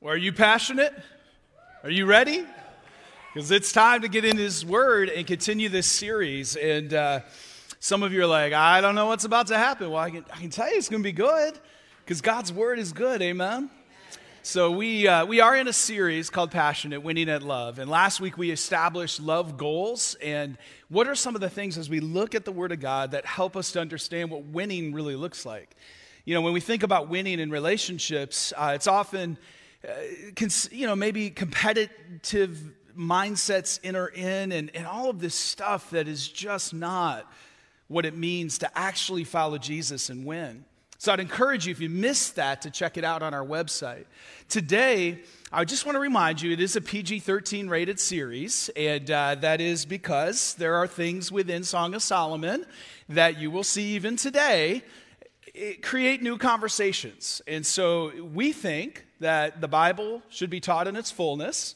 Well, are you passionate? Are you ready? Because it's time to get in His Word and continue this series. And uh, some of you are like, I don't know what's about to happen. Well, I can, I can tell you it's going to be good because God's Word is good. Amen. So we, uh, we are in a series called Passionate, Winning at Love. And last week we established love goals. And what are some of the things as we look at the Word of God that help us to understand what winning really looks like? You know, when we think about winning in relationships, uh, it's often you know, maybe competitive mindsets enter in and, and all of this stuff that is just not what it means to actually follow Jesus and win. So I'd encourage you, if you missed that, to check it out on our website. Today, I just want to remind you it is a PG 13 rated series, and uh, that is because there are things within Song of Solomon that you will see even today create new conversations. And so we think that the Bible should be taught in its fullness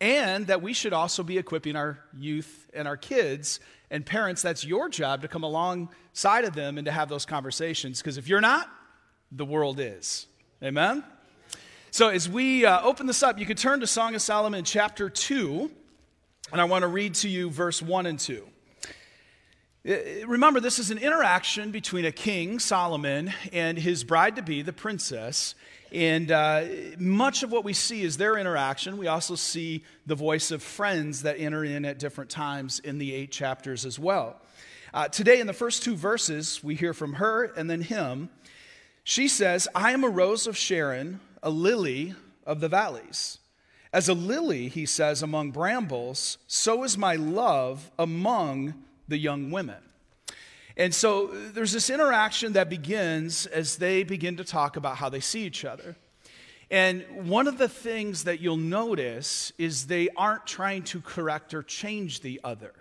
and that we should also be equipping our youth and our kids and parents. That's your job to come alongside of them and to have those conversations. Because if you're not, the world is. Amen? So as we uh, open this up, you can turn to Song of Solomon chapter 2, and I want to read to you verse 1 and 2. Remember, this is an interaction between a king, Solomon, and his bride to be, the princess. And uh, much of what we see is their interaction. We also see the voice of friends that enter in at different times in the eight chapters as well. Uh, today, in the first two verses, we hear from her and then him. She says, I am a rose of Sharon, a lily of the valleys. As a lily, he says, among brambles, so is my love among the young women. And so there's this interaction that begins as they begin to talk about how they see each other. And one of the things that you'll notice is they aren't trying to correct or change the other.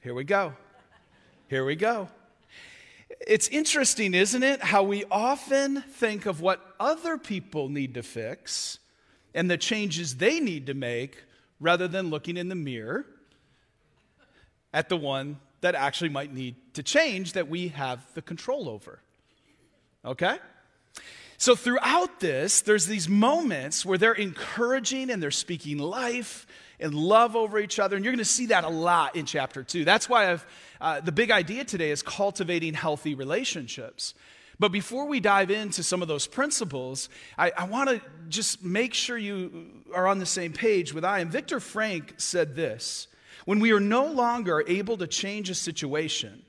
Here we go. Here we go. It's interesting, isn't it, how we often think of what other people need to fix and the changes they need to make rather than looking in the mirror at the one that actually might need to change that we have the control over. Okay? So, throughout this, there's these moments where they're encouraging and they're speaking life and love over each other. And you're going to see that a lot in chapter two. That's why uh, the big idea today is cultivating healthy relationships. But before we dive into some of those principles, I, I want to just make sure you are on the same page with I. And Viktor Frankl said this when we are no longer able to change a situation,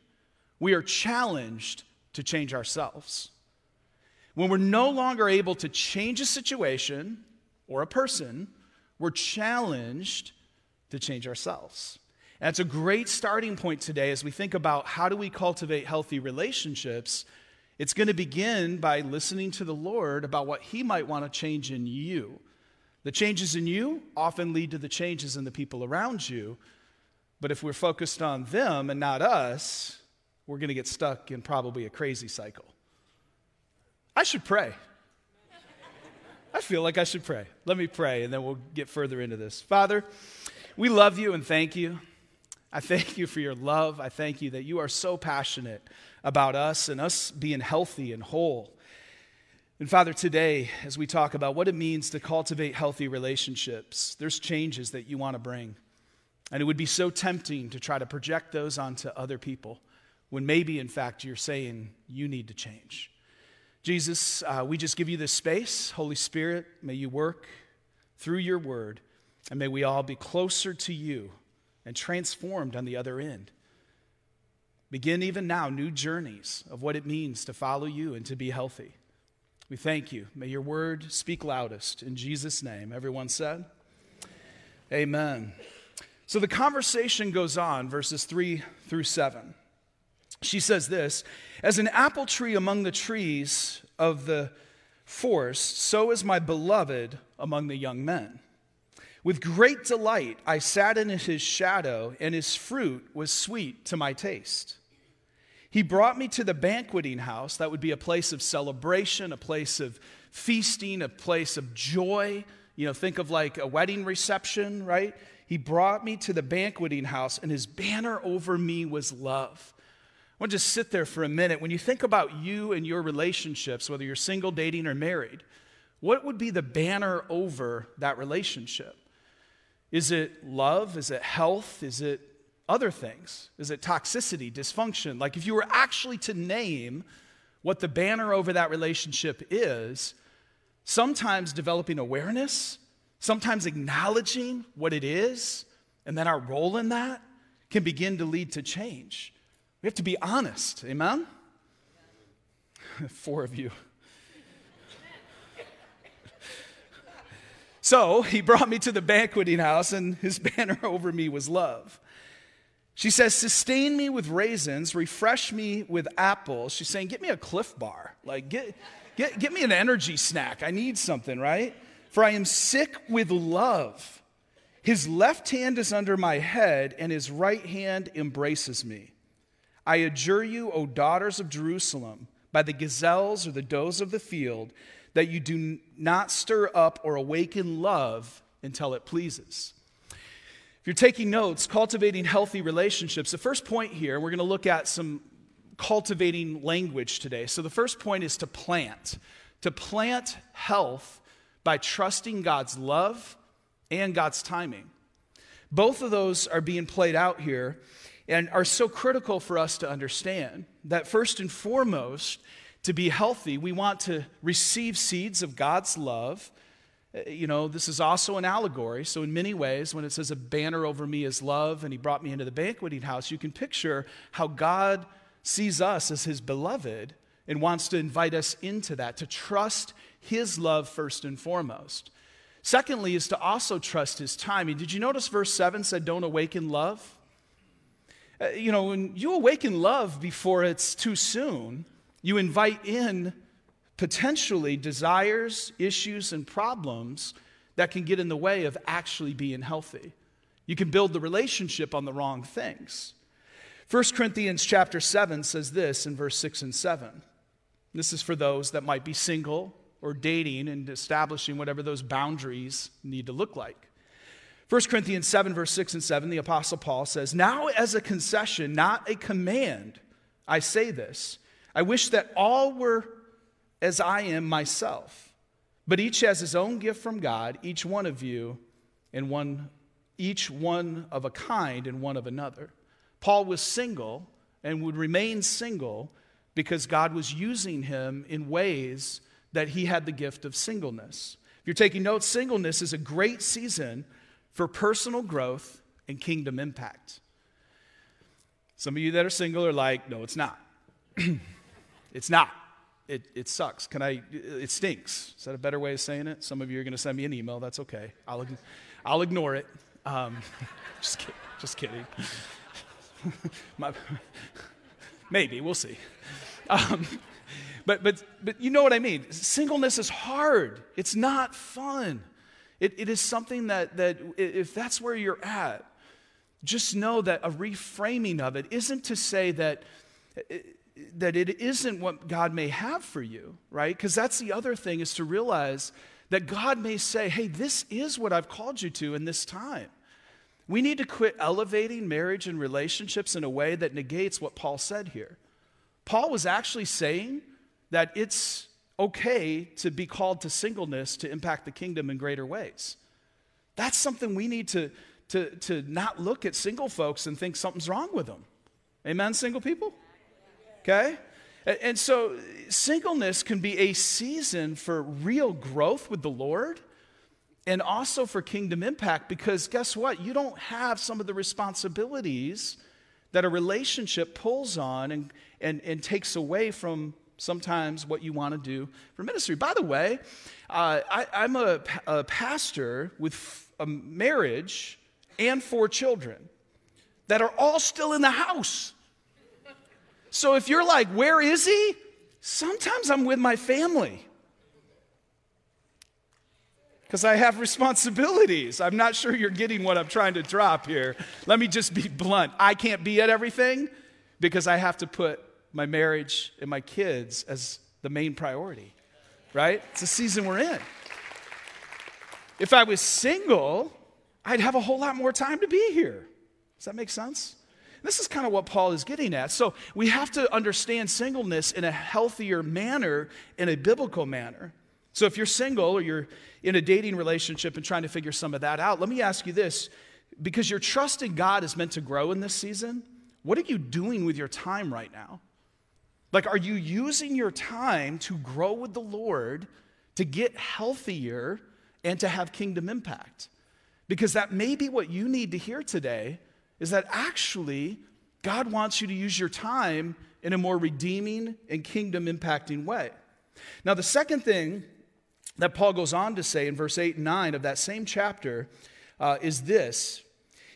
we are challenged to change ourselves. When we're no longer able to change a situation or a person, we're challenged to change ourselves. And that's a great starting point today as we think about how do we cultivate healthy relationships. It's going to begin by listening to the Lord about what He might want to change in you. The changes in you often lead to the changes in the people around you. But if we're focused on them and not us, we're going to get stuck in probably a crazy cycle. I should pray. I feel like I should pray. Let me pray, and then we'll get further into this. Father, we love you and thank you. I thank you for your love. I thank you that you are so passionate about us and us being healthy and whole. And Father, today, as we talk about what it means to cultivate healthy relationships, there's changes that you want to bring. And it would be so tempting to try to project those onto other people when maybe, in fact, you're saying you need to change. Jesus, uh, we just give you this space. Holy Spirit, may you work through your word, and may we all be closer to you and transformed on the other end. Begin even now new journeys of what it means to follow you and to be healthy. We thank you. May your word speak loudest. In Jesus' name, everyone said, Amen. So the conversation goes on, verses 3 through 7. She says this As an apple tree among the trees of the forest, so is my beloved among the young men. With great delight I sat in his shadow, and his fruit was sweet to my taste. He brought me to the banqueting house. That would be a place of celebration, a place of feasting, a place of joy. You know, think of like a wedding reception, right? He brought me to the banqueting house, and his banner over me was love. I want to just sit there for a minute. When you think about you and your relationships, whether you're single, dating, or married, What would be the banner over that relationship? Is it love? Is it health? Is it other things? Is it toxicity, dysfunction? Like, if you were actually to name what the banner over that relationship is, sometimes developing awareness, sometimes acknowledging what it is, and then our role in that can begin to lead to change. We have to be honest. Amen? Four of you. So he brought me to the banqueting house, and his banner over me was love. She says, Sustain me with raisins, refresh me with apples. She's saying, Get me a Clif Bar. Like, get, get, get me an energy snack. I need something, right? For I am sick with love. His left hand is under my head, and his right hand embraces me. I adjure you, O daughters of Jerusalem, by the gazelles or the does of the field, that you do not stir up or awaken love until it pleases. If you're taking notes, cultivating healthy relationships, the first point here, we're going to look at some cultivating language today. So the first point is to plant, to plant health by trusting God's love and God's timing. Both of those are being played out here and are so critical for us to understand that first and foremost, to be healthy, we want to receive seeds of God's love. Uh, you know, this is also an allegory. So, in many ways, when it says a banner over me is love and he brought me into the banqueting house, you can picture how God sees us as his beloved and wants to invite us into that, to trust his love first and foremost. Secondly, is to also trust his timing. Did you notice verse 7 said, Don't awaken love? Uh, you know, when you awaken love before it's too soon, you invite in potentially desires, issues, and problems that can get in the way of actually being healthy. You can build the relationship on the wrong things. 1 Corinthians chapter 7 says this in verse 6 and 7. This is for those that might be single or dating and establishing whatever those boundaries need to look like. 1 Corinthians 7, verse 6 and 7, the Apostle Paul says, Now as a concession, not a command, I say this I wish that all were as I am myself, but each has his own gift from God, each one of you, and one, each one of a kind and one of another. Paul was single and would remain single because God was using him in ways that he had the gift of singleness. If you're taking notes, singleness is a great season for personal growth and kingdom impact. Some of you that are single are like, no, it's not. It's not. It, it sucks. Can I, it stinks. Is that a better way of saying it? Some of you are going to send me an email. That's okay. I'll, I'll ignore it. Um, just, kidding, just kidding. My, maybe, we'll see. Um, but, but, but you know what I mean. Singleness is hard, it's not fun. It, it is something that, that, if that's where you're at, just know that a reframing of it isn't to say that that it isn't what God may have for you, right? Because that's the other thing is to realize that God may say, hey, this is what I've called you to in this time. We need to quit elevating marriage and relationships in a way that negates what Paul said here. Paul was actually saying that it's okay to be called to singleness to impact the kingdom in greater ways. That's something we need to, to, to not look at single folks and think something's wrong with them. Amen, single people? okay? And so, singleness can be a season for real growth with the Lord and also for kingdom impact because guess what? You don't have some of the responsibilities that a relationship pulls on and, and, and takes away from sometimes what you want to do for ministry. By the way, uh, I, am a, a pastor with a marriage and four children that are all still in the house. So if you're like, where is he? Sometimes I'm with my family because I have responsibilities. I'm not sure you're getting what I'm trying to drop here. Let me just be blunt. I can't be at everything because I have to put my marriage and my kids as the main priority, right? It's a season we're in. If I was single, I'd have a whole lot more time to be here. Does that make sense? This is kind of what Paul is getting at. So we have to understand singleness in a healthier manner, in a biblical manner. So if you're single or you're in a dating relationship and trying to figure some of that out, let me ask you this because your trust in God is meant to grow in this season, what are you doing with your time right now? Like, are you using your time to grow with the Lord, to get healthier, and to have kingdom impact? Because that may be what you need to hear today is that actually God wants you to use your time in a more redeeming and kingdom impacting way. Now, the second thing that Paul goes on to say in verse 8 and 9 of that same chapter uh, is this.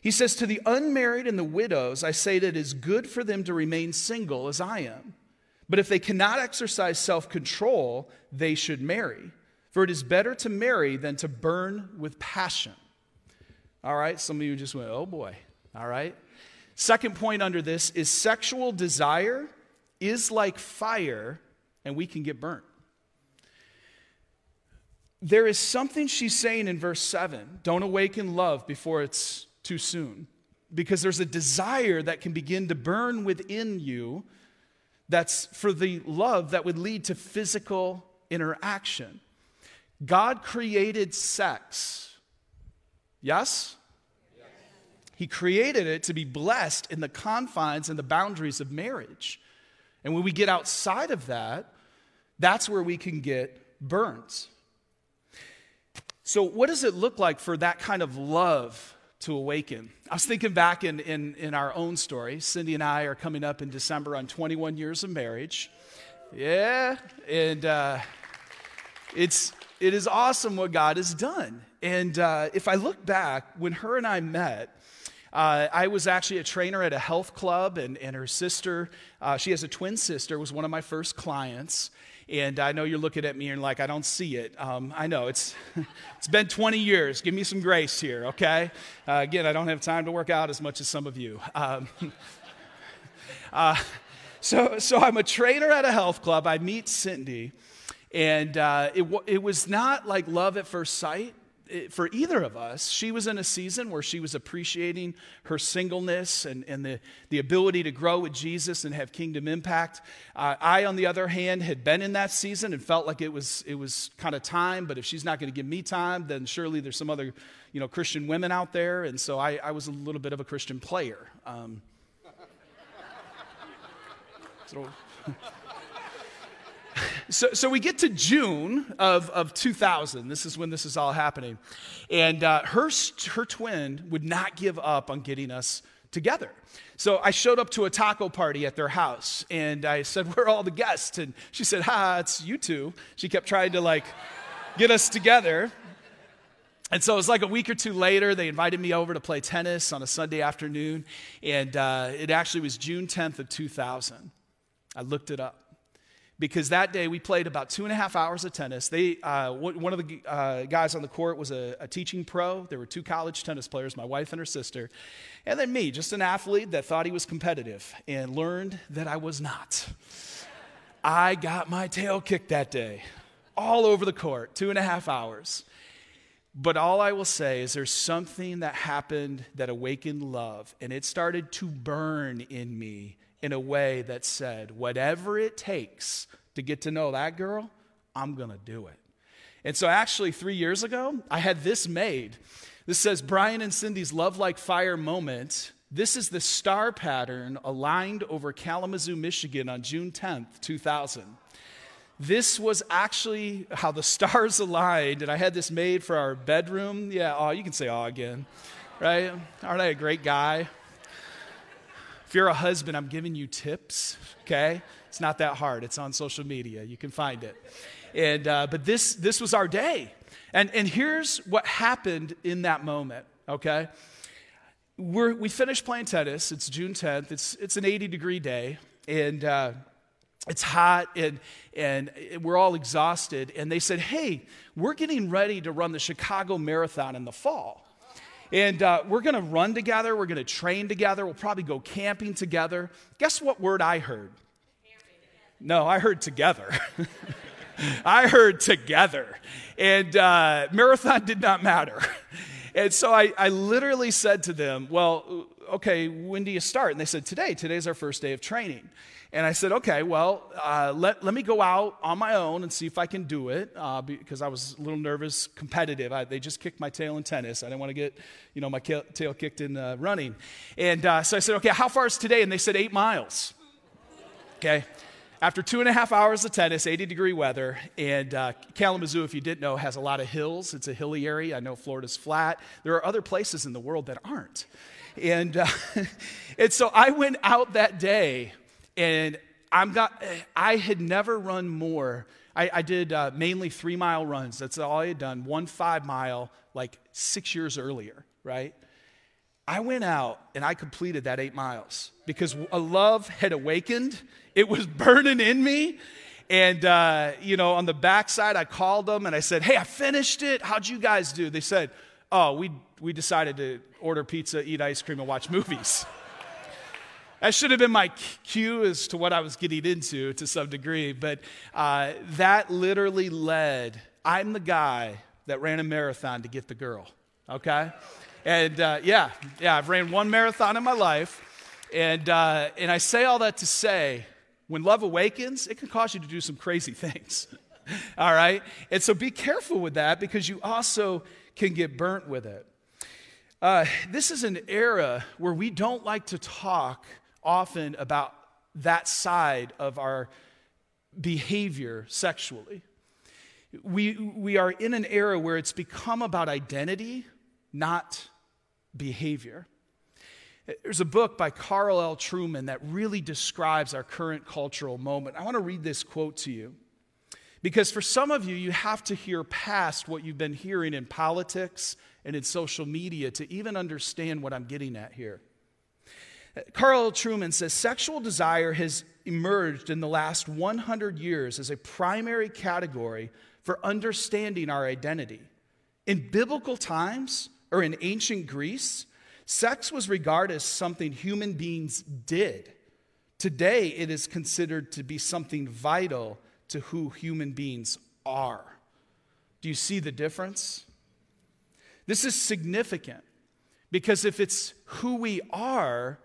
He says, To the unmarried and the widows, I say that it is good for them to remain single as I am. But if they cannot exercise self control, they should marry. For it is better to marry than to burn with passion. All right, some of you just went, oh boy. All right. Second point under this is sexual desire is like fire and we can get burnt. There is something she's saying in verse 7 don't awaken love before it's too soon. Because there's a desire that can begin to burn within you that's for the love that would lead to physical interaction. God created sex. Yes? He created it to be blessed in the confines and the boundaries of marriage. And when we get outside of that, that's where we can get burnt. So, what does it look like for that kind of love to awaken? I was thinking back in, in, in our own story. Cindy and I are coming up in December on 21 years of marriage. Yeah, and uh, it's, it is awesome what God has done. And uh, if I look back, when her and I met, uh, I was actually a trainer at a health club, and, and her sister, uh, she has a twin sister, was one of my first clients. And I know you're looking at me and like, I don't see it. Um, I know it's, it's been 20 years. Give me some grace here, okay? Uh, again, I don't have time to work out as much as some of you. Um, uh, so, so I'm a trainer at a health club. I meet Cindy, and uh, it, it was not like love at first sight for either of us, she was in a season where she was appreciating her singleness and, and the, the ability to grow with Jesus and have kingdom impact. Uh, I, on the other hand, had been in that season and felt like it was, it was kind of time, but if she's not going to give me time, then surely there's some other you know, Christian women out there. And so I, I was a little bit of a Christian player. Um, so. so, so we get to June of, of 2000. This is when this is all happening. And uh, her, her twin would not give up on getting us together. So I showed up to a taco party at their house and I said, Where are all the guests? And she said, Ha, it's you two. She kept trying to like get us together. And so it was like a week or two later, they invited me over to play tennis on a Sunday afternoon. And uh, it actually was June 10th of 2000. I looked it up because that day we played about two and a half hours of tennis. They, uh, one of the uh, guys on the court was a, a, teaching pro. There were two college tennis players, my wife and her sister, and then me, just an athlete that thought he was competitive and learned that I was not. I got my tail kicked that day, all over the court, two and a half hours. But all I will say is there's something that happened that awakened love, and it started to burn in me in a way that said, whatever it takes to get to know that girl, I'm going to do it. And so, actually, three years ago, I had this made. This says Brian and Cindy's love like fire moment. This is the star pattern aligned over Kalamazoo, Michigan on June 10th, 2000. This was actually how the stars aligned, and I had this made for our bedroom. Yeah, oh, you can say oh again, right? Aren't I a great guy? If you're a husband, I'm giving you tips, okay? It's not that hard. It's on social media. You can find it. And, uh, but this, this was our day. And, and here's what happened in that moment, okay? We're, we finished playing tennis. It's June 10th. It's, it's an 80 degree day. And uh, it's hot and, and we're all exhausted. And they said, hey, we're getting ready to run the Chicago Marathon in the fall. And uh, we're going to run together. We're going to train together. We'll probably go camping together. Guess what word I heard? No, I heard together. I heard together. And uh, marathon did not matter. And so I, I literally said to them, Well, okay, when do you start? And they said, Today. Today's our first day of training. And I said, Okay, well, uh, let, let me go out on my own and see if I can do it uh, because I was a little nervous, competitive. I, they just kicked my tail in tennis. I didn't want to get, you know, my tail kicked in uh, running. And uh, so I said, Okay, how far is today? And they said, Eight miles. Okay. After two and a half hours of tennis, 80 degree weather, and uh, Kalamazoo, if you didn't know, has a lot of hills. It's a hilly area. I know Florida's flat. There are other places in the world that aren't. And, uh, and so I went out that day, and I'm got, I had never run more. I, I did uh, mainly three mile runs. That's all I had done. One five mile, like six years earlier, right? I went out and I completed that eight miles because a love had awakened. It was burning in me. And, uh, you know, on the backside, I called them and I said, Hey, I finished it. How'd you guys do? They said, Oh, we, we decided to order pizza, eat ice cream, and watch movies. that should have been my cue as to what I was getting into to some degree. But uh, that literally led, I'm the guy that ran a marathon to get the girl, okay? And uh, yeah, yeah, I've ran one marathon in my life. And, uh, and I say all that to say, when love awakens, it can cause you to do some crazy things. all right? And so be careful with that because you also can get burnt with it. Uh, this is an era where we don't like to talk often about that side of our behavior sexually. We, we are in an era where it's become about identity, not behavior. There's a book by Carl L. Trueman that really describes our current cultural moment. I want to read this quote to you because for some of you, you have to hear past what you've been hearing in politics and in social media to even understand what I'm getting at here. Carl Trueman says sexual desire has emerged in the last 100 years as a primary category for understanding our identity. In biblical times, or in ancient Greece, sex was regarded as something human beings did. Today, it is considered to be something vital to who human beings are. Do you see the difference? This is significant because if it's who we are,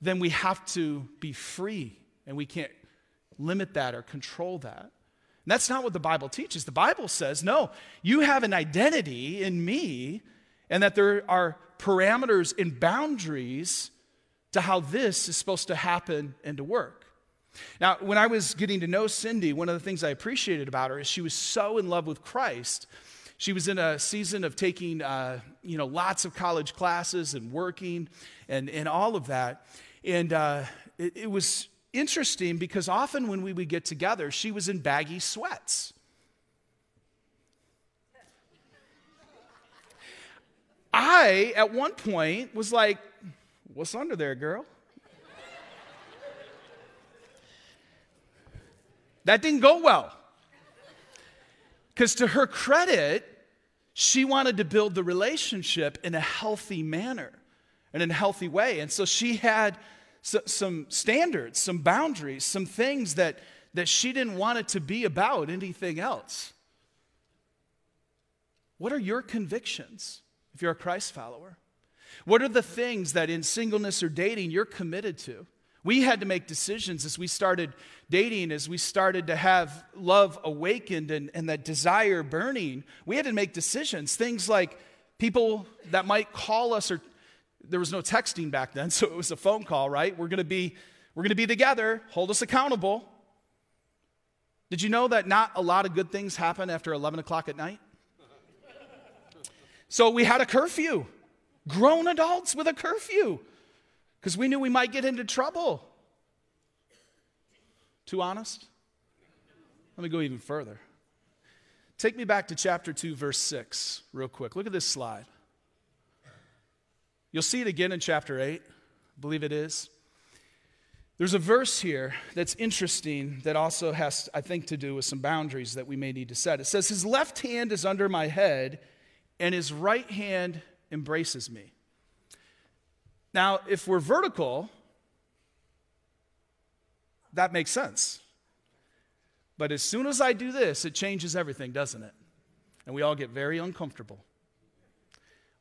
then we have to be free and we can't limit that or control that. And that's not what the Bible teaches. The Bible says, no, you have an identity in me and that there are parameters and boundaries to how this is supposed to happen and to work. Now, when I was getting to know Cindy, one of the things I appreciated about her is she was so in love with Christ. She was in a season of taking, uh, you know, lots of college classes and working and, and all of that. And uh, it, it was interesting because often when we would get together, she was in baggy sweats. I, at one point, was like, What's under there, girl? that didn't go well. Because to her credit, she wanted to build the relationship in a healthy manner and in a healthy way. And so she had some standards, some boundaries, some things that, that she didn't want it to be about anything else. What are your convictions? if you're a Christ follower? What are the things that in singleness or dating you're committed to? We had to make decisions as we started dating, as we started to have love awakened and, and that desire burning. We had to make decisions. Things like people that might call us, or there was no texting back then, so it was a phone call, right? We're gonna be, we're gonna be together, hold us accountable. Did you know that not a lot of good things happen after 11 o'clock at night? So we had a curfew, grown adults with a curfew, because we knew we might get into trouble. Too honest? Let me go even further. Take me back to chapter 2, verse 6, real quick. Look at this slide. You'll see it again in chapter 8, I believe it is. There's a verse here that's interesting that also has, I think, to do with some boundaries that we may need to set. It says, His left hand is under my head and his right hand embraces me. Now, if we're vertical, that makes sense. But as soon as I do this, it changes everything, doesn't it? And we all get very uncomfortable.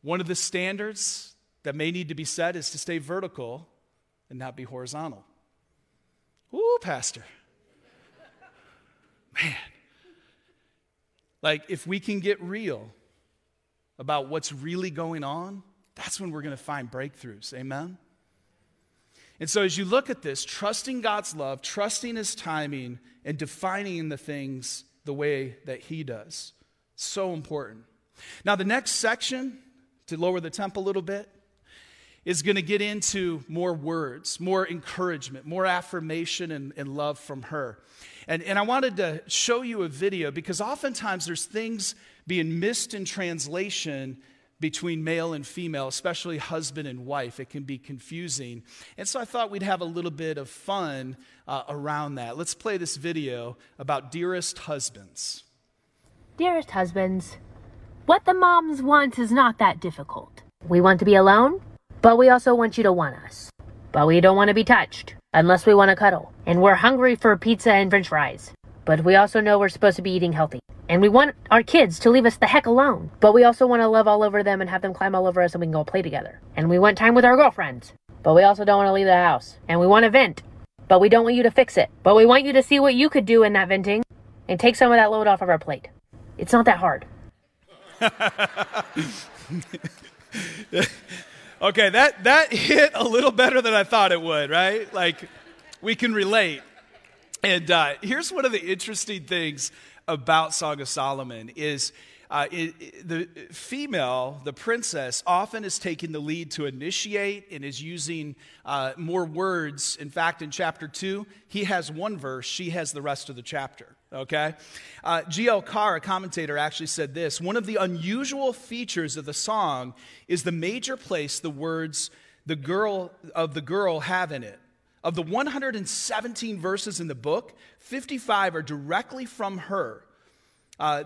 One of the standards that may need to be said is to stay vertical and not be horizontal. Ooh, Pastor. Man. Like, if we can get real about what's really going on, that's when we're going to find breakthroughs. Amen? And so, as you look at this, trusting God's love, trusting His timing, and defining the things the way that He does, so important. Now, the next section, to lower the temp a little bit, is going to get into more words, more encouragement, more affirmation and, and love from her. And, and I wanted to show you a video because oftentimes there's things being missed in translation between male and female, especially husband and wife. It can be confusing. And so I thought we'd have a little bit of fun uh, around that. Let's play this video about Dearest Husbands. Dearest husbands, what the moms want is not that difficult. We want to be alone, but we also want you to want us. But we don't want to be touched, unless we want to cuddle. And we're hungry for pizza and french fries. But we also know we're supposed to be eating healthy. And we want our kids to leave us the heck alone. But we also want to love all over them and have them climb all over us and we can go play together. And we want time with our girlfriends. But we also don't want to leave the house. And we want to vent. But we don't want you to fix it. But we want you to see what you could do in that venting and take some of that load off of our plate. It's not that hard. okay, that, that hit a little better than I thought it would, right? Like, we can relate. And uh, here's one of the interesting things about Song of Solomon is uh, it, it, the female, the princess, often is taking the lead to initiate and is using uh, more words. In fact, in chapter two, he has one verse, she has the rest of the chapter. Okay? Uh, G.L. Carr, a commentator, actually said this One of the unusual features of the song is the major place the words the girl of the girl have in it. Of the 117 verses in the book, 55 are directly from her. Uh,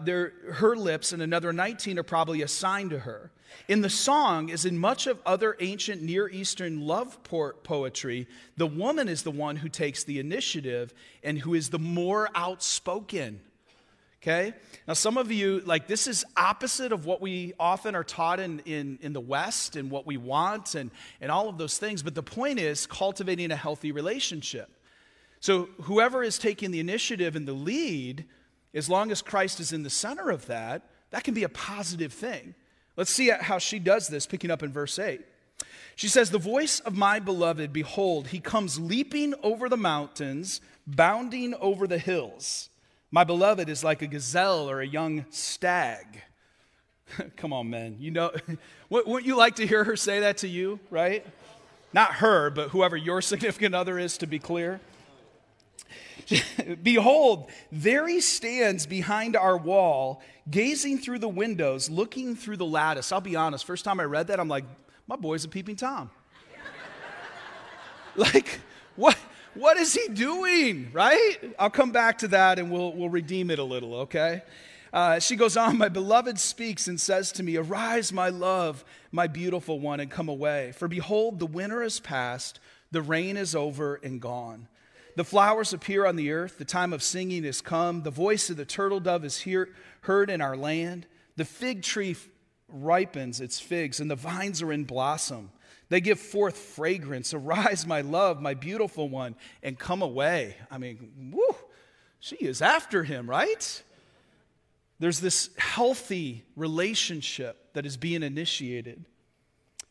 her lips and another 19 are probably assigned to her. In the song, as in much of other ancient Near Eastern love poetry, the woman is the one who takes the initiative and who is the more outspoken. Okay? Now, some of you, like, this is opposite of what we often are taught in, in, in the West and what we want and, and all of those things. But the point is cultivating a healthy relationship. So, whoever is taking the initiative and the lead, as long as Christ is in the center of that, that can be a positive thing. Let's see how she does this, picking up in verse 8. She says, The voice of my beloved, behold, he comes leaping over the mountains, bounding over the hills. My beloved is like a gazelle or a young stag. Come on, men. You know, wouldn't you like to hear her say that to you, right? Not her, but whoever your significant other is, to be clear. Behold, there he stands behind our wall, gazing through the windows, looking through the lattice. I'll be honest, first time I read that, I'm like, my boy's a peeping Tom. like, what? What is he doing, right? I'll come back to that and we'll, we'll redeem it a little, okay? Uh, she goes on, My beloved speaks and says to me, Arise, my love, my beautiful one, and come away. For behold, the winter is past, the rain is over and gone. The flowers appear on the earth. The time of singing is come. The voice of the turtle dove is here, heard in our land. The fig tree ripens its figs, and the vines are in blossom. They give forth fragrance. Arise, my love, my beautiful one, and come away. I mean, whoo, she is after him, right? There's this healthy relationship that is being initiated.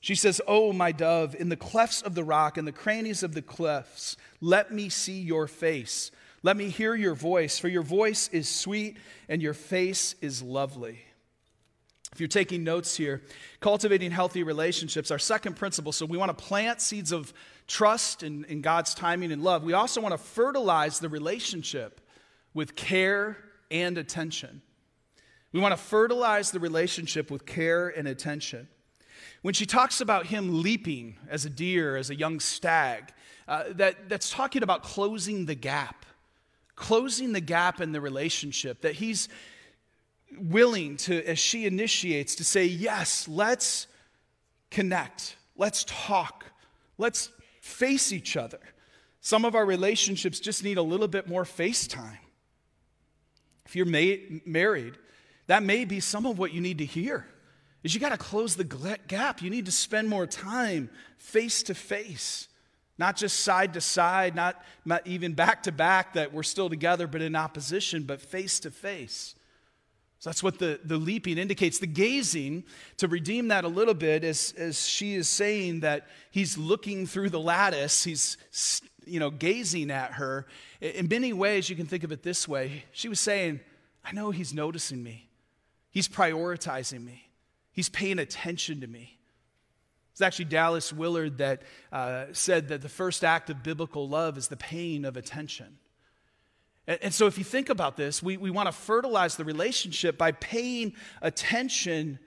She says, Oh, my dove, in the clefts of the rock, in the crannies of the clefts, let me see your face. Let me hear your voice, for your voice is sweet and your face is lovely. If you're taking notes here, cultivating healthy relationships, our second principle. So we want to plant seeds of trust in, in God's timing and love. We also want to fertilize the relationship with care and attention. We want to fertilize the relationship with care and attention. When she talks about him leaping as a deer, as a young stag, uh, that, that's talking about closing the gap, closing the gap in the relationship, that he's willing to, as she initiates, to say, Yes, let's connect, let's talk, let's face each other. Some of our relationships just need a little bit more face time. If you're ma- married, that may be some of what you need to hear is you got to close the gap. You need to spend more time face to face, not just side to side, not, not even back to back that we're still together but in opposition, but face to face. So that's what the, the leaping indicates. The gazing, to redeem that a little bit, as, as she is saying that he's looking through the lattice, he's you know, gazing at her. In many ways, you can think of it this way. She was saying, I know he's noticing me, he's prioritizing me, he's paying attention to me. It's actually Dallas Willard that uh, said that the first act of biblical love is the paying of attention. And, and so, if you think about this, we, we want to fertilize the relationship by paying attention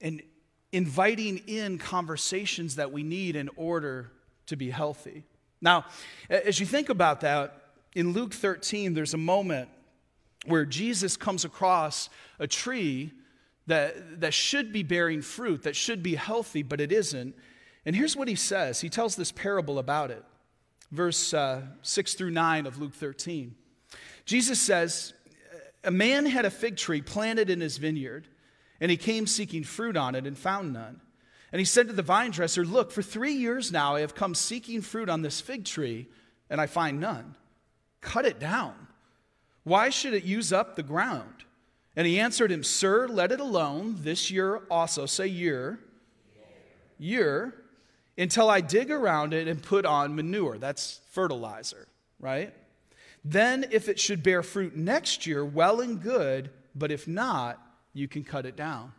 and inviting in conversations that we need in order to be healthy. Now, as you think about that, in Luke 13, there's a moment where Jesus comes across a tree that, that should be bearing fruit, that should be healthy, but it isn't. And here's what he says He tells this parable about it verse uh, 6 through 9 of Luke 13. Jesus says, A man had a fig tree planted in his vineyard, and he came seeking fruit on it and found none. And he said to the vine dresser, Look, for three years now I have come seeking fruit on this fig tree, and I find none. Cut it down. Why should it use up the ground? And he answered him, Sir, let it alone this year also. Say year. Year until I dig around it and put on manure. That's fertilizer, right? Then, if it should bear fruit next year, well and good, but if not, you can cut it down.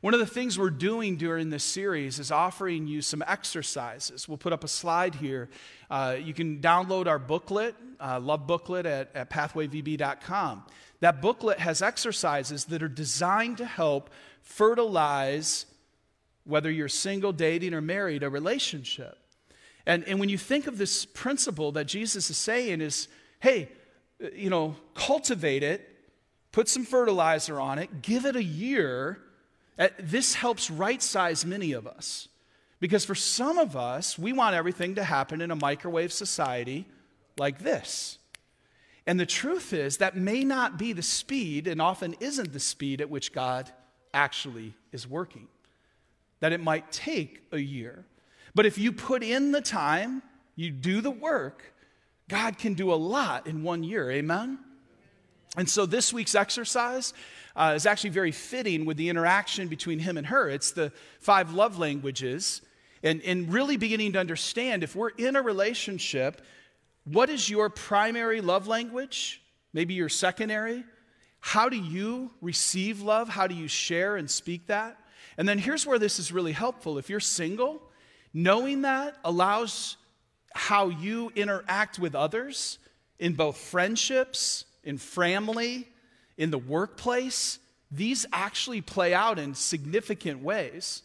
One of the things we're doing during this series is offering you some exercises. We'll put up a slide here. Uh, you can download our booklet, uh, Love Booklet, at, at pathwayvb.com. That booklet has exercises that are designed to help fertilize whether you're single, dating, or married, a relationship. And, and when you think of this principle that Jesus is saying is, hey, you know, cultivate it, put some fertilizer on it, give it a year. Uh, this helps right size many of us. Because for some of us, we want everything to happen in a microwave society like this. And the truth is, that may not be the speed, and often isn't the speed at which God actually is working that it might take a year. But if you put in the time, you do the work, God can do a lot in one year. Amen? And so this week's exercise uh, is actually very fitting with the interaction between him and her. It's the five love languages, and, and really beginning to understand if we're in a relationship, what is your primary love language? Maybe your secondary? How do you receive love? How do you share and speak that? And then here's where this is really helpful. If you're single, knowing that allows how you interact with others in both friendships, in family, in the workplace. These actually play out in significant ways.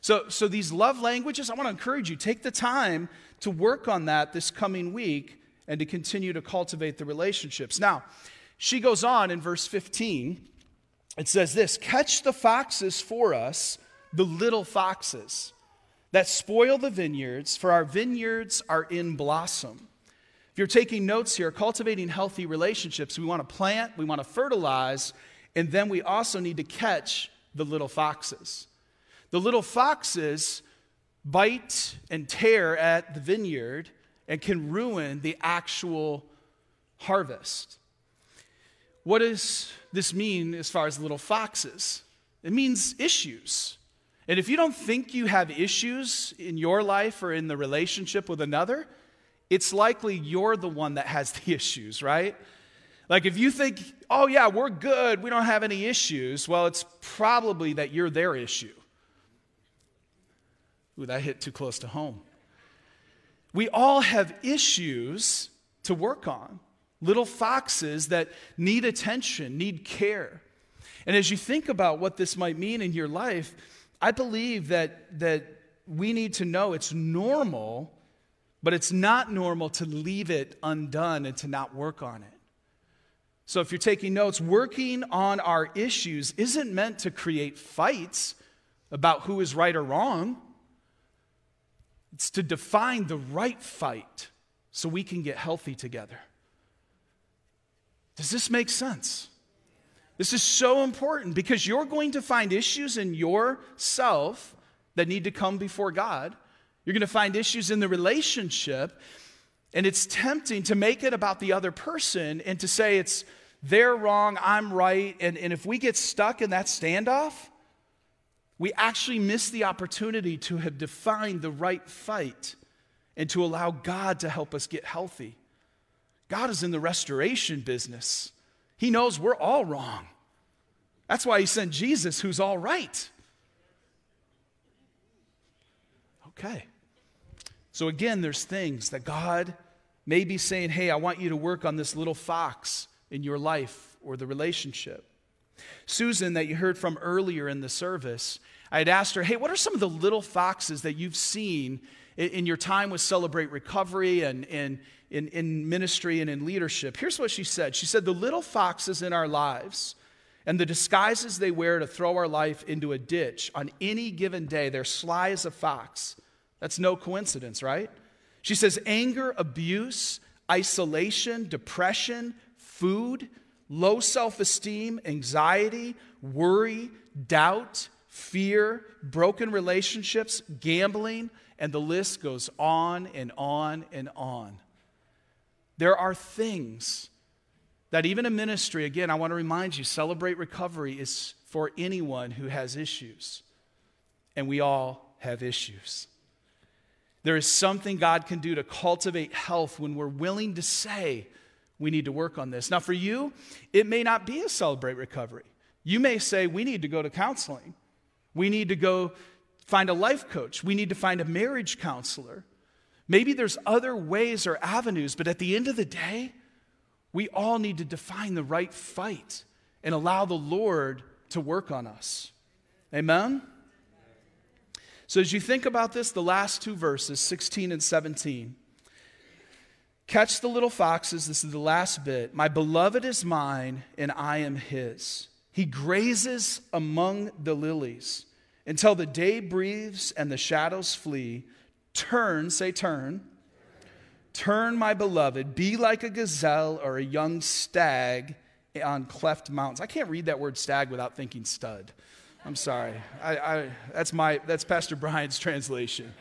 So, so these love languages, I want to encourage you, take the time to work on that this coming week and to continue to cultivate the relationships. Now, she goes on in verse 15 it says this Catch the foxes for us, the little foxes that spoil the vineyards, for our vineyards are in blossom. If you're taking notes here, cultivating healthy relationships, we want to plant, we want to fertilize, and then we also need to catch the little foxes. The little foxes bite and tear at the vineyard and can ruin the actual harvest. What does this mean as far as little foxes? It means issues. And if you don't think you have issues in your life or in the relationship with another, it's likely you're the one that has the issues, right? Like if you think, oh yeah, we're good, we don't have any issues, well, it's probably that you're their issue. Ooh, that hit too close to home. We all have issues to work on little foxes that need attention, need care. And as you think about what this might mean in your life, I believe that, that we need to know it's normal, but it's not normal to leave it undone and to not work on it. So if you're taking notes, working on our issues isn't meant to create fights about who is right or wrong. It's to define the right fight so we can get healthy together. Does this make sense? This is so important because you're going to find issues in yourself that need to come before God. You're going to find issues in the relationship. And it's tempting to make it about the other person and to say it's they're wrong, I'm right. And, and if we get stuck in that standoff, we actually miss the opportunity to have defined the right fight and to allow God to help us get healthy. God is in the restoration business. He knows we're all wrong. That's why He sent Jesus, who's all right. Okay. So, again, there's things that God may be saying, hey, I want you to work on this little fox in your life or the relationship. Susan, that you heard from earlier in the service, I had asked her, hey, what are some of the little foxes that you've seen in your time with Celebrate Recovery and in, in, in ministry and in leadership? Here's what she said She said, the little foxes in our lives and the disguises they wear to throw our life into a ditch on any given day, they're sly as a fox. That's no coincidence, right? She says, anger, abuse, isolation, depression, food, low self esteem, anxiety, worry, doubt, fear, broken relationships, gambling, and the list goes on and on and on. There are things that even a ministry, again, I want to remind you, Celebrate Recovery is for anyone who has issues. And we all have issues. There is something God can do to cultivate health when we're willing to say, we need to work on this. Now, for you, it may not be a celebrate recovery. You may say, we need to go to counseling. We need to go find a life coach. We need to find a marriage counselor. Maybe there's other ways or avenues, but at the end of the day, we all need to define the right fight and allow the Lord to work on us. Amen? So, as you think about this, the last two verses, 16 and 17, Catch the little foxes. This is the last bit. My beloved is mine, and I am his. He grazes among the lilies until the day breathes and the shadows flee. Turn, say, turn. Turn, my beloved. Be like a gazelle or a young stag on cleft mountains. I can't read that word stag without thinking stud. I'm sorry. I, I, that's, my, that's Pastor Brian's translation.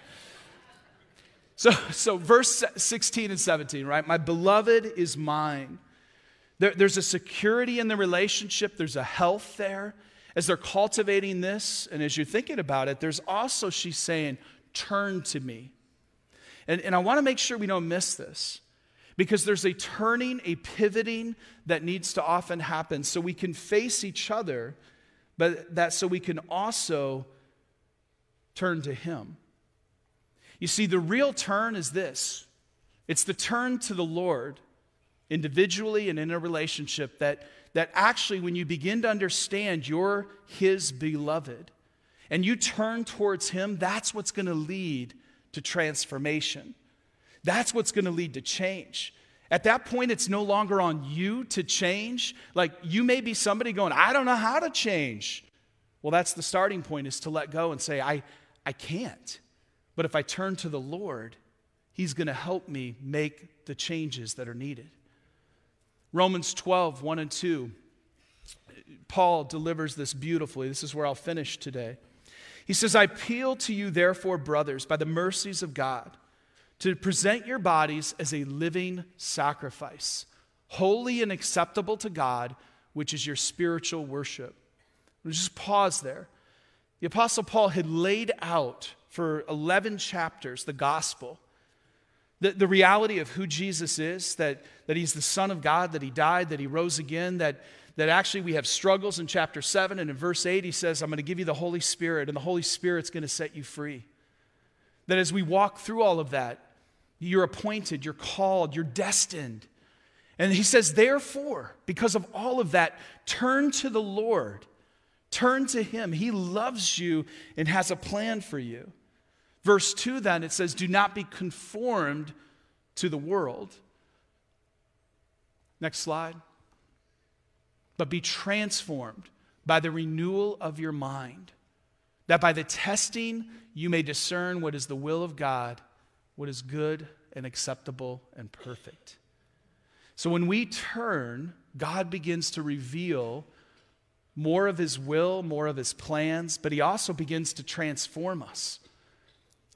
So, so verse 16 and 17, right? My beloved is mine. There, there's a security in the relationship, there's a health there. As they're cultivating this, and as you're thinking about it, there's also, she's saying, turn to me. And, and I want to make sure we don't miss this because there's a turning, a pivoting that needs to often happen so we can face each other, but that so we can also turn to Him. You see, the real turn is this it's the turn to the Lord individually and in a relationship that, that actually, when you begin to understand you're His beloved and you turn towards Him, that's what's going to lead to transformation. That's what's going to lead to change. At that point, it's no longer on you to change. Like you may be somebody going, I don't know how to change. Well, that's the starting point is to let go and say, I, I can't. But if I turn to the Lord, He's going to help me make the changes that are needed. Romans 12, 1 and 2. Paul delivers this beautifully. This is where I'll finish today. He says, I appeal to you, therefore, brothers, by the mercies of God, to present your bodies as a living sacrifice, holy and acceptable to God, which is your spiritual worship. Just pause there. The Apostle Paul had laid out for 11 chapters the gospel. The, the reality of who Jesus is, that, that he's the Son of God, that he died, that he rose again, that, that actually we have struggles in chapter 7. And in verse 8, he says, I'm going to give you the Holy Spirit, and the Holy Spirit's going to set you free. That as we walk through all of that, you're appointed, you're called, you're destined. And he says, therefore, because of all of that, turn to the Lord. Turn to him. He loves you and has a plan for you. Verse 2 then, it says, Do not be conformed to the world. Next slide. But be transformed by the renewal of your mind, that by the testing you may discern what is the will of God, what is good and acceptable and perfect. So when we turn, God begins to reveal more of His will, more of His plans, but He also begins to transform us.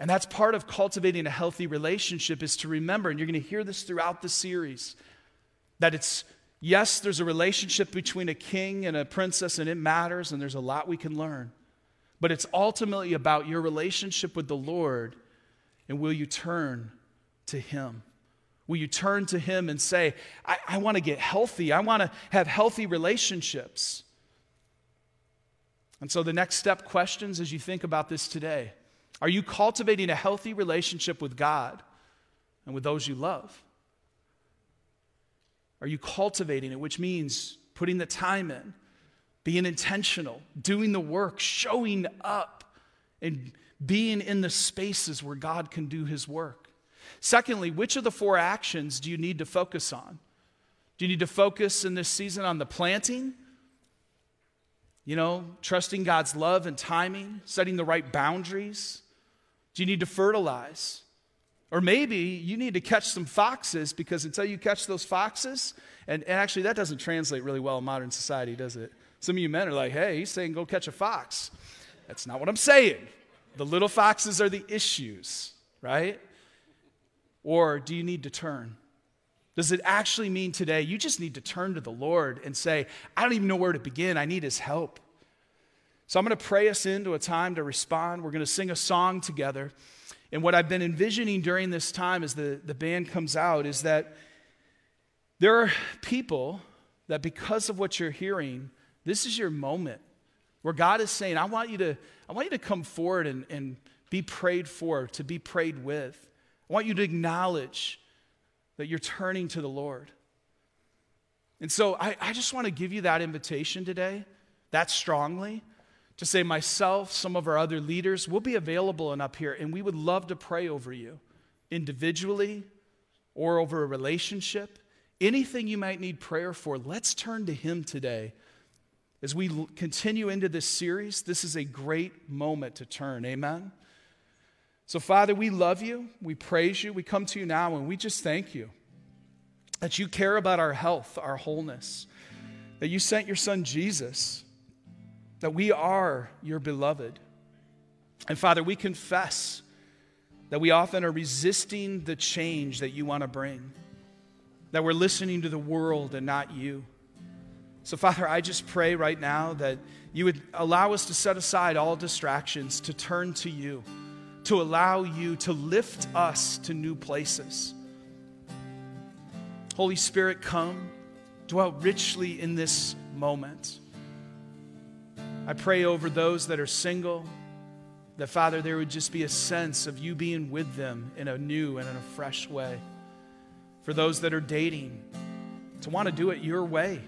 And that's part of cultivating a healthy relationship is to remember, and you're going to hear this throughout the series, that it's, yes, there's a relationship between a king and a princess, and it matters, and there's a lot we can learn. But it's ultimately about your relationship with the Lord, and will you turn to Him? Will you turn to Him and say, I, I want to get healthy, I want to have healthy relationships? And so, the next step questions as you think about this today are you cultivating a healthy relationship with God and with those you love? Are you cultivating it, which means putting the time in, being intentional, doing the work, showing up, and being in the spaces where God can do His work? Secondly, which of the four actions do you need to focus on? Do you need to focus in this season on the planting? You know, trusting God's love and timing, setting the right boundaries? Do you need to fertilize? Or maybe you need to catch some foxes because until you catch those foxes, and, and actually that doesn't translate really well in modern society, does it? Some of you men are like, hey, he's saying go catch a fox. That's not what I'm saying. The little foxes are the issues, right? Or do you need to turn? Does it actually mean today you just need to turn to the Lord and say, I don't even know where to begin. I need his help. So I'm going to pray us into a time to respond. We're going to sing a song together. And what I've been envisioning during this time as the, the band comes out is that there are people that because of what you're hearing, this is your moment where God is saying, I want you to, I want you to come forward and, and be prayed for, to be prayed with. I want you to acknowledge that you're turning to the Lord. And so I, I just want to give you that invitation today, that strongly to say, myself, some of our other leaders, will be available and up here, and we would love to pray over you individually or over a relationship. Anything you might need prayer for, let's turn to Him today. As we continue into this series, this is a great moment to turn. Amen. So, Father, we love you. We praise you. We come to you now and we just thank you that you care about our health, our wholeness, that you sent your son Jesus that we are your beloved. And Father, we confess that we often are resisting the change that you want to bring, that we're listening to the world and not you. So, Father, I just pray right now that you would allow us to set aside all distractions, to turn to you, to allow you to lift us to new places. Holy Spirit, come, dwell richly in this moment. I pray over those that are single that, Father, there would just be a sense of you being with them in a new and in a fresh way. For those that are dating, to want to do it your way,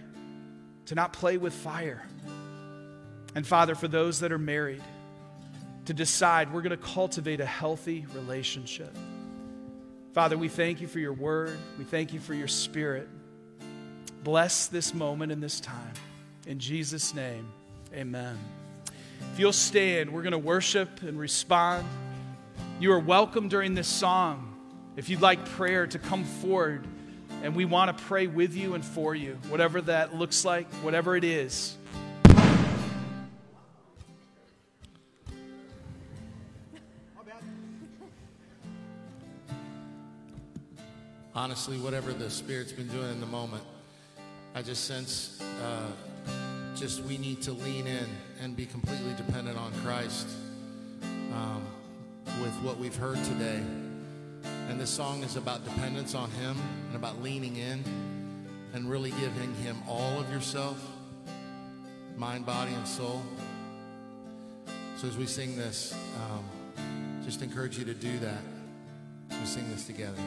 to not play with fire. And Father, for those that are married, to decide we're going to cultivate a healthy relationship. Father, we thank you for your word. We thank you for your spirit. Bless this moment and this time. In Jesus' name. Amen. If you'll stand, we're going to worship and respond. You are welcome during this song. If you'd like prayer, to come forward, and we want to pray with you and for you, whatever that looks like, whatever it is. Honestly, whatever the Spirit's been doing in the moment, I just sense. Uh, just we need to lean in and be completely dependent on Christ um, with what we've heard today. And this song is about dependence on Him and about leaning in and really giving Him all of yourself mind, body, and soul. So as we sing this, um, just encourage you to do that we sing this together.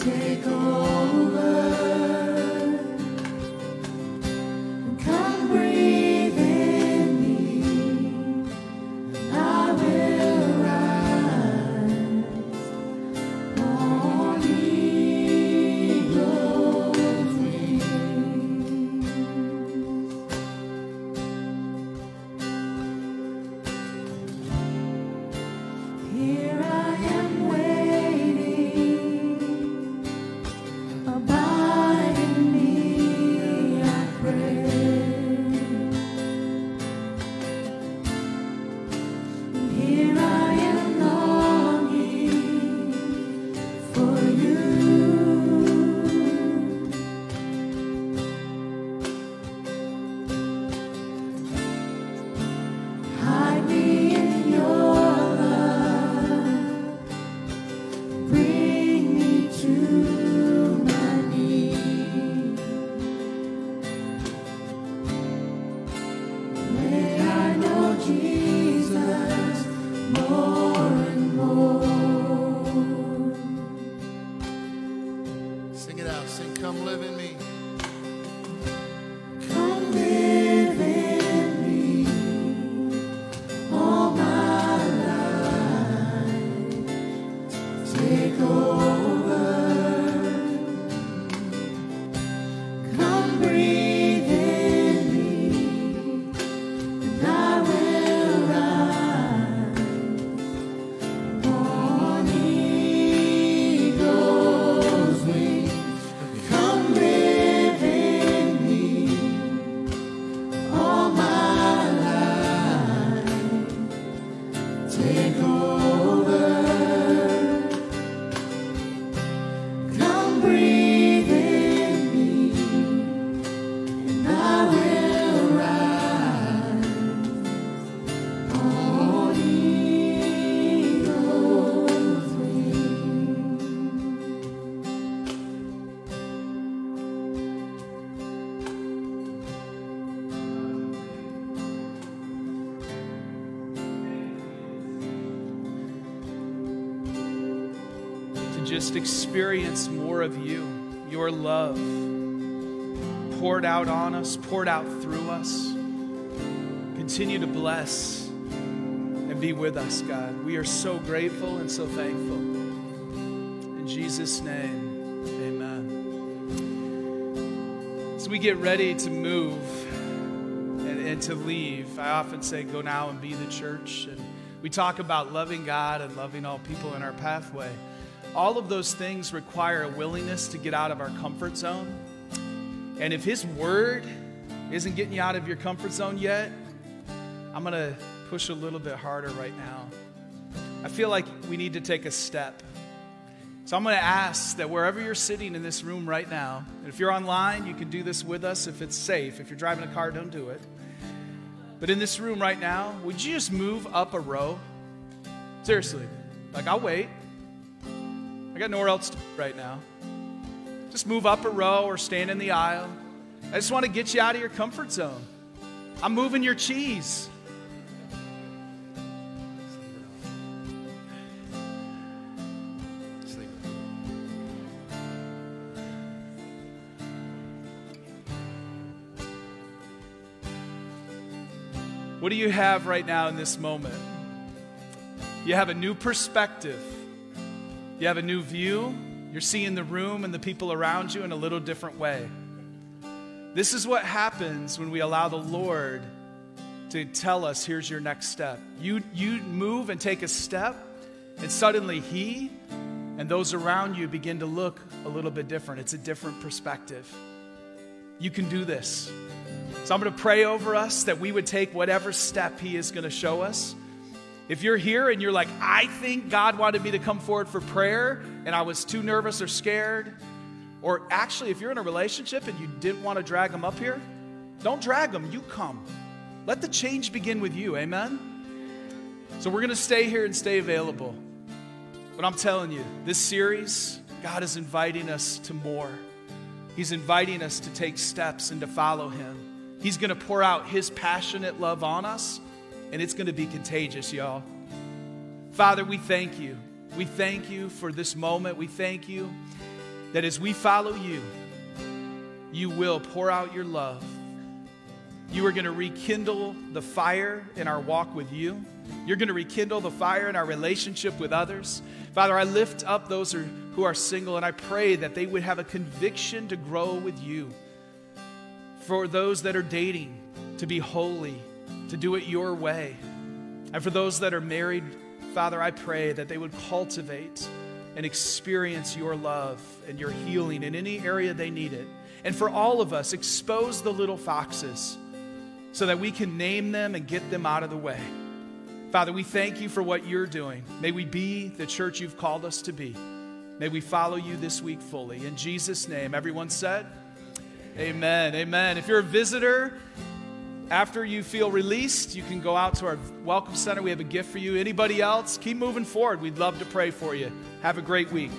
take all. Experience more of you, your love poured out on us, poured out through us. Continue to bless and be with us, God. We are so grateful and so thankful. In Jesus' name, amen. As we get ready to move and, and to leave, I often say, go now and be the church. And we talk about loving God and loving all people in our pathway. All of those things require a willingness to get out of our comfort zone. And if His Word isn't getting you out of your comfort zone yet, I'm going to push a little bit harder right now. I feel like we need to take a step. So I'm going to ask that wherever you're sitting in this room right now, and if you're online, you can do this with us if it's safe. If you're driving a car, don't do it. But in this room right now, would you just move up a row? Seriously. Like, I'll wait. I got nowhere else to right now. Just move up a row or stand in the aisle. I just want to get you out of your comfort zone. I'm moving your cheese. What do you have right now in this moment? You have a new perspective. You have a new view. You're seeing the room and the people around you in a little different way. This is what happens when we allow the Lord to tell us, here's your next step. You, you move and take a step, and suddenly He and those around you begin to look a little bit different. It's a different perspective. You can do this. So I'm going to pray over us that we would take whatever step He is going to show us. If you're here and you're like, I think God wanted me to come forward for prayer and I was too nervous or scared, or actually, if you're in a relationship and you didn't want to drag them up here, don't drag them, you come. Let the change begin with you, amen? So we're going to stay here and stay available. But I'm telling you, this series, God is inviting us to more. He's inviting us to take steps and to follow Him. He's going to pour out His passionate love on us, and it's going to be contagious, y'all. Father, we thank you. We thank you for this moment. We thank you that as we follow you, you will pour out your love. You are going to rekindle the fire in our walk with you. You're going to rekindle the fire in our relationship with others. Father, I lift up those who are, single and I pray that they would have a conviction to grow with you. For those that are dating, to be holy, to do it your way. And for those that are married, Father, I pray that they would cultivate and experience your love and your healing in any area they need it. And for all of us, expose the little foxes so that we can name them and get them out of the way. Father, we thank you for what you're doing. May we be the church you've called us to be. May we follow you this week fully. In Jesus' name, everyone said, Amen. Amen. If you're a visitor, after you feel released, you can go out to our welcome center. We have a gift for you. Anybody else, keep moving forward. We'd love to pray for you. Have a great week.